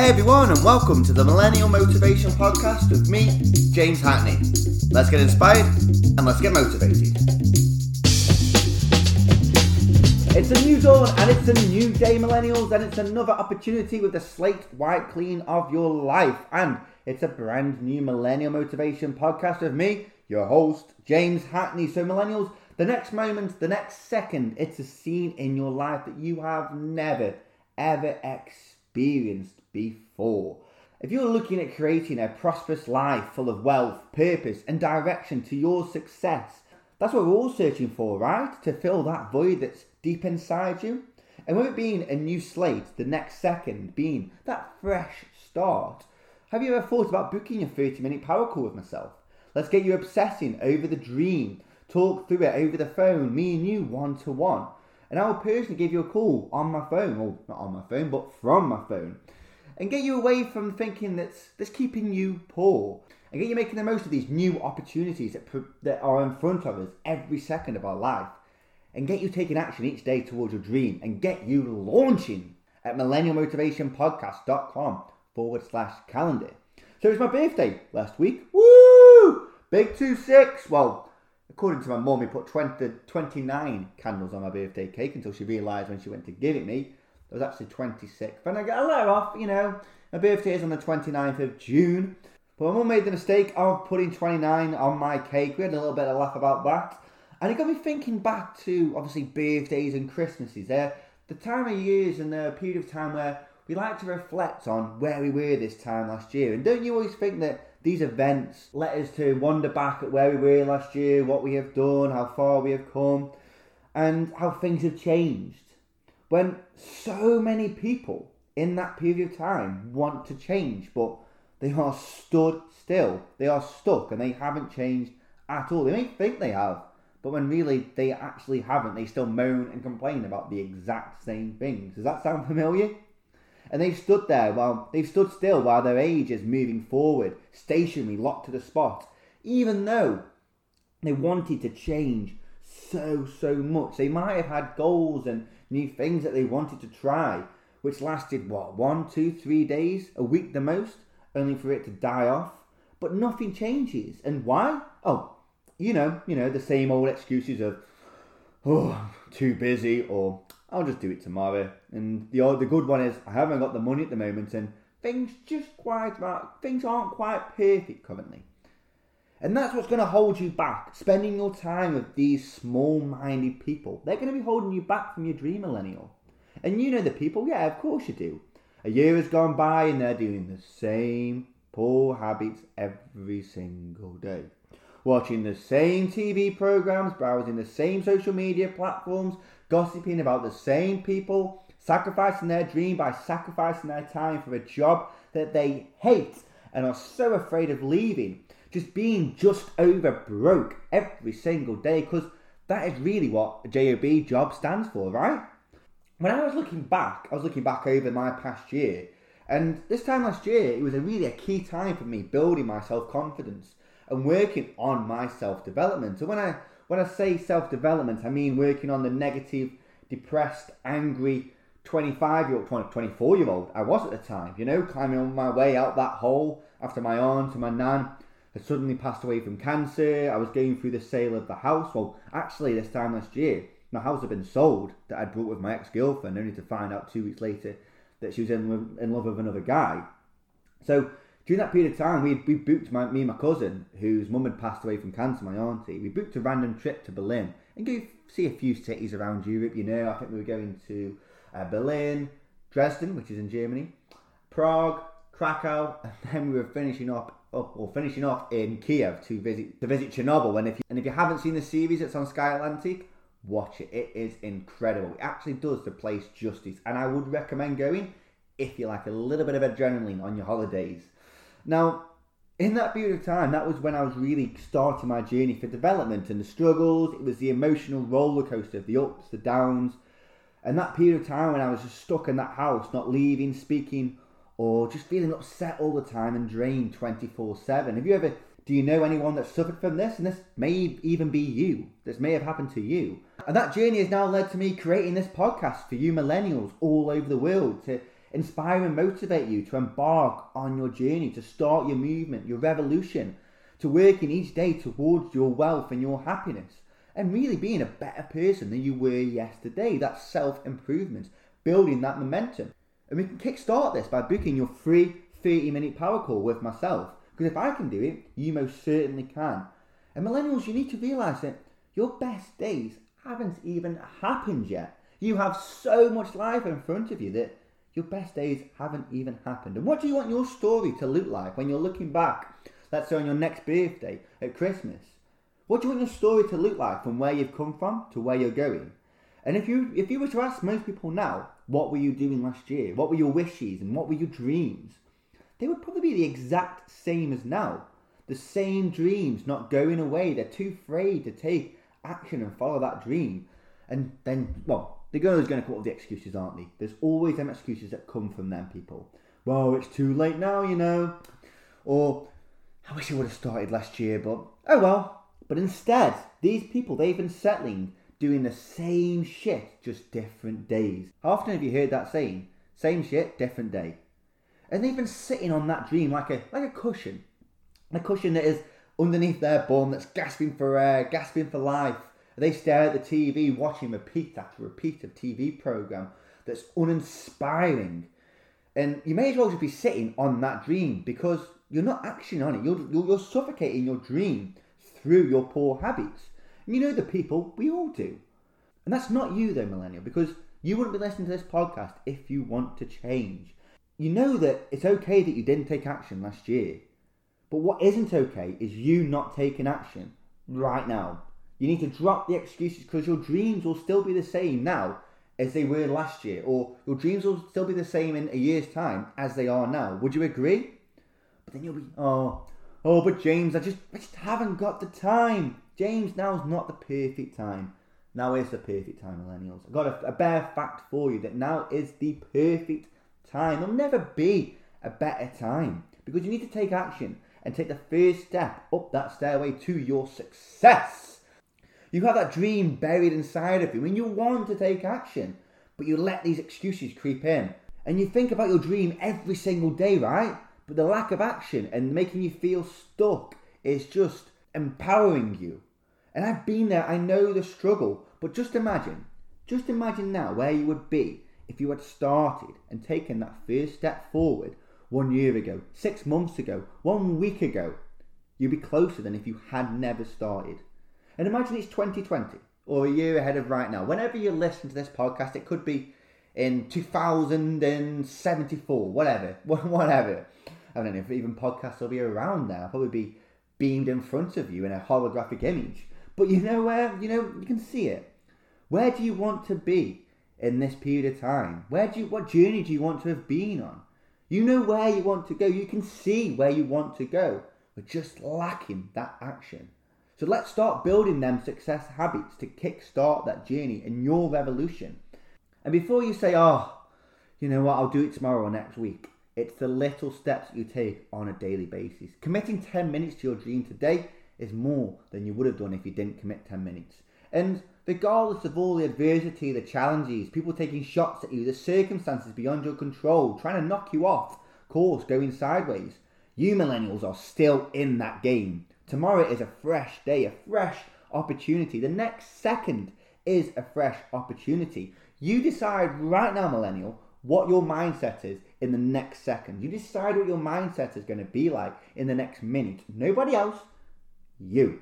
Hey everyone, and welcome to the Millennial Motivation Podcast with me, James Hackney. Let's get inspired and let's get motivated. It's a new dawn and it's a new day, millennials, and it's another opportunity with the slate white clean of your life. And it's a brand new Millennial Motivation Podcast with me, your host, James Hackney. So, millennials, the next moment, the next second, it's a scene in your life that you have never, ever experienced before. If you're looking at creating a prosperous life full of wealth, purpose, and direction to your success, that's what we're all searching for, right? To fill that void that's deep inside you. And with it being a new slate, the next second being that fresh start, have you ever thought about booking a 30 minute power call with myself? Let's get you obsessing over the dream talk through it over the phone, me and you one to one. And I will personally give you a call on my phone, or not on my phone, but from my phone, and get you away from thinking that's that's keeping you poor, and get you making the most of these new opportunities that that are in front of us every second of our life, and get you taking action each day towards your dream, and get you launching at millennialmotivationpodcast.com forward slash calendar. So it was my birthday last week. Woo! Big two six. Well, according to my mum, he put 20, 29 candles on my birthday cake until she realised when she went to give it me, there was actually 26. And I got a letter off, you know, my birthday is on the 29th of June. But my mum made the mistake of putting 29 on my cake. We had a little bit of laugh about that. And it got me thinking back to, obviously, birthdays and Christmases. They're the time of years and the period of time where we like to reflect on where we were this time last year. And don't you always think that these events let us to wander back at where we were last year, what we have done, how far we have come, and how things have changed. When so many people in that period of time want to change, but they are stood still, they are stuck, and they haven't changed at all. They may think they have, but when really they actually haven't, they still moan and complain about the exact same things. Does that sound familiar? And they've stood there while they've stood still while their age is moving forward, stationary, locked to the spot, even though they wanted to change so so much. They might have had goals and new things that they wanted to try, which lasted what one, two, three days, a week the most, only for it to die off. But nothing changes, and why? Oh, you know, you know the same old excuses of oh, too busy or I'll just do it tomorrow. And the the good one is I haven't got the money at the moment, and things just quite things aren't quite perfect currently. And that's what's going to hold you back. Spending your time with these small-minded people, they're going to be holding you back from your dream, millennial. And you know the people, yeah, of course you do. A year has gone by, and they're doing the same poor habits every single day watching the same TV programs, browsing the same social media platforms, gossiping about the same people, sacrificing their dream by sacrificing their time for a job that they hate and are so afraid of leaving. Just being just over broke every single day because that is really what a JOB job stands for, right? When I was looking back, I was looking back over my past year, and this time last year, it was a really a key time for me building my self confidence and working on my self development. So when I when I say self development, I mean working on the negative, depressed, angry 25 year old, 24 year old I was at the time, you know, climbing on my way out that hole after my aunt and my nan had suddenly passed away from cancer. I was going through the sale of the house. Well, actually, this time last year, my house had been sold that I'd brought with my ex girlfriend, only to find out two weeks later that she was in, in love with another guy. So during that period of time, we we booked my, me and my cousin, whose mum had passed away from cancer, my auntie. We booked a random trip to Berlin and go see a few cities around Europe. You know, I think we were going to uh, Berlin, Dresden, which is in Germany, Prague, Krakow, and then we were finishing up up or finishing off in Kiev to visit to visit Chernobyl. And if you, and if you haven't seen the series, it's on Sky Atlantic. Watch it. It is incredible. It actually does the place justice, and I would recommend going if you like a little bit of adrenaline on your holidays. Now, in that period of time, that was when I was really starting my journey for development and the struggles. It was the emotional roller coaster, of the ups, the downs. And that period of time when I was just stuck in that house, not leaving, speaking, or just feeling upset all the time and drained 24 7. Have you ever, do you know anyone that suffered from this? And this may even be you. This may have happened to you. And that journey has now led to me creating this podcast for you millennials all over the world to inspire and motivate you to embark on your journey, to start your movement, your revolution, to working each day towards your wealth and your happiness, and really being a better person than you were yesterday. That's self improvement, building that momentum. And we can kickstart this by booking your free 30 minute power call with myself. Because if I can do it, you most certainly can. And millennials, you need to realize that your best days haven't even happened yet. You have so much life in front of you that your best days haven't even happened. And what do you want your story to look like when you're looking back, let's say on your next birthday at Christmas? What do you want your story to look like from where you've come from to where you're going? And if you if you were to ask most people now, what were you doing last year? What were your wishes and what were your dreams? They would probably be the exact same as now. The same dreams not going away. They're too afraid to take action and follow that dream. And then, well, they're always going to come up with the excuses, aren't they? There's always them excuses that come from them people. Well, it's too late now, you know. Or, I wish I would have started last year, but oh well. But instead, these people, they've been settling doing the same shit, just different days. How often have you heard that saying? Same shit, different day. And they've been sitting on that dream like a like a cushion. A cushion that is underneath their bum that's gasping for air, gasping for life. They stare at the TV, watching repeat after repeat of TV program that's uninspiring. And you may as well just be sitting on that dream because you're not acting on it. You're, you're, you're suffocating your dream through your poor habits. And you know the people, we all do. And that's not you though, millennial, because you wouldn't be listening to this podcast if you want to change. You know that it's okay that you didn't take action last year. But what isn't okay is you not taking action right now. You need to drop the excuses because your dreams will still be the same now as they were last year, or your dreams will still be the same in a year's time as they are now. Would you agree? But then you'll be, oh, oh, but James, I just, I just haven't got the time. James, now's not the perfect time. Now is the perfect time, millennials. I've got a, a bare fact for you that now is the perfect time. There'll never be a better time because you need to take action and take the first step up that stairway to your success. You have that dream buried inside of you and you want to take action, but you let these excuses creep in. And you think about your dream every single day, right? But the lack of action and making you feel stuck is just empowering you. And I've been there, I know the struggle. But just imagine, just imagine now where you would be if you had started and taken that first step forward one year ago, six months ago, one week ago, you'd be closer than if you had never started. And imagine it's 2020 or a year ahead of right now. Whenever you listen to this podcast, it could be in 2074, whatever, whatever. I don't know if even podcasts will be around now. Probably be beamed in front of you in a holographic image. But you know where, you know, you can see it. Where do you want to be in this period of time? Where do you, what journey do you want to have been on? You know where you want to go. You can see where you want to go. We're just lacking that action. So let's start building them success habits to kickstart that journey and your revolution. And before you say, oh, you know what, I'll do it tomorrow or next week, it's the little steps you take on a daily basis. Committing 10 minutes to your dream today is more than you would have done if you didn't commit 10 minutes. And regardless of all the adversity, the challenges, people taking shots at you, the circumstances beyond your control, trying to knock you off course, going sideways, you millennials are still in that game. Tomorrow is a fresh day, a fresh opportunity. The next second is a fresh opportunity. You decide right now, millennial, what your mindset is in the next second. You decide what your mindset is going to be like in the next minute. Nobody else, you.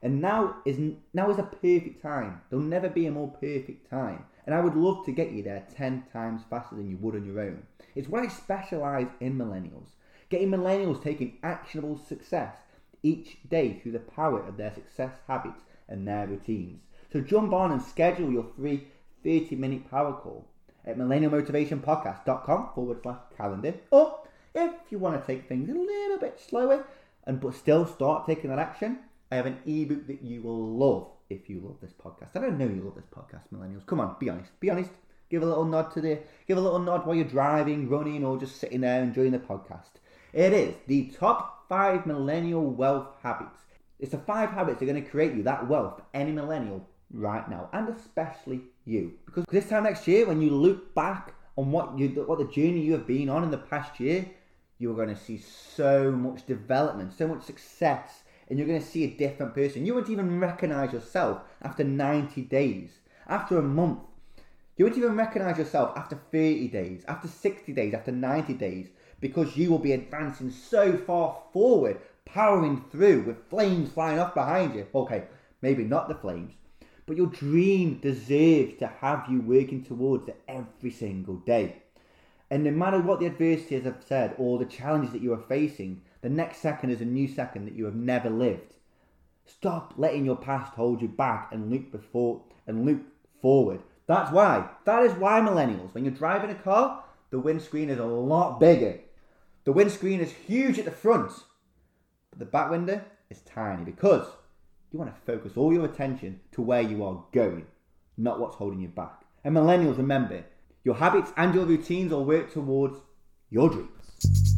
And now is now is a perfect time. There'll never be a more perfect time. And I would love to get you there 10 times faster than you would on your own. It's what I specialize in millennials. Getting millennials taking actionable success each day through the power of their success habits and their routines. So jump on and schedule your free 30 minute power call at millennialmotivationpodcast.com forward slash calendar. Or if you want to take things a little bit slower and but still start taking that action, I have an ebook that you will love if you love this podcast. And I know you love this podcast, millennials. Come on, be honest. Be honest. Give a little nod to the give a little nod while you're driving, running, or just sitting there enjoying the podcast. It is the top five millennial wealth habits. It's the five habits that are going to create you that wealth for any millennial right now, and especially you. Because this time next year, when you look back on what you what the journey you have been on in the past year, you are going to see so much development, so much success, and you're going to see a different person. You won't even recognize yourself after 90 days, after a month. You won't even recognize yourself after 30 days, after 60 days, after 90 days, because you will be advancing so far forward, powering through with flames flying off behind you. Okay, maybe not the flames, but your dream deserves to have you working towards it every single day. And no matter what the adversities have said or the challenges that you are facing, the next second is a new second that you have never lived. Stop letting your past hold you back and look before and look forward. That's why. That is why millennials, when you're driving a car, the windscreen is a lot bigger. The windscreen is huge at the front, but the back window is tiny because you want to focus all your attention to where you are going, not what's holding you back. And millennials, remember, your habits and your routines will work towards your dreams.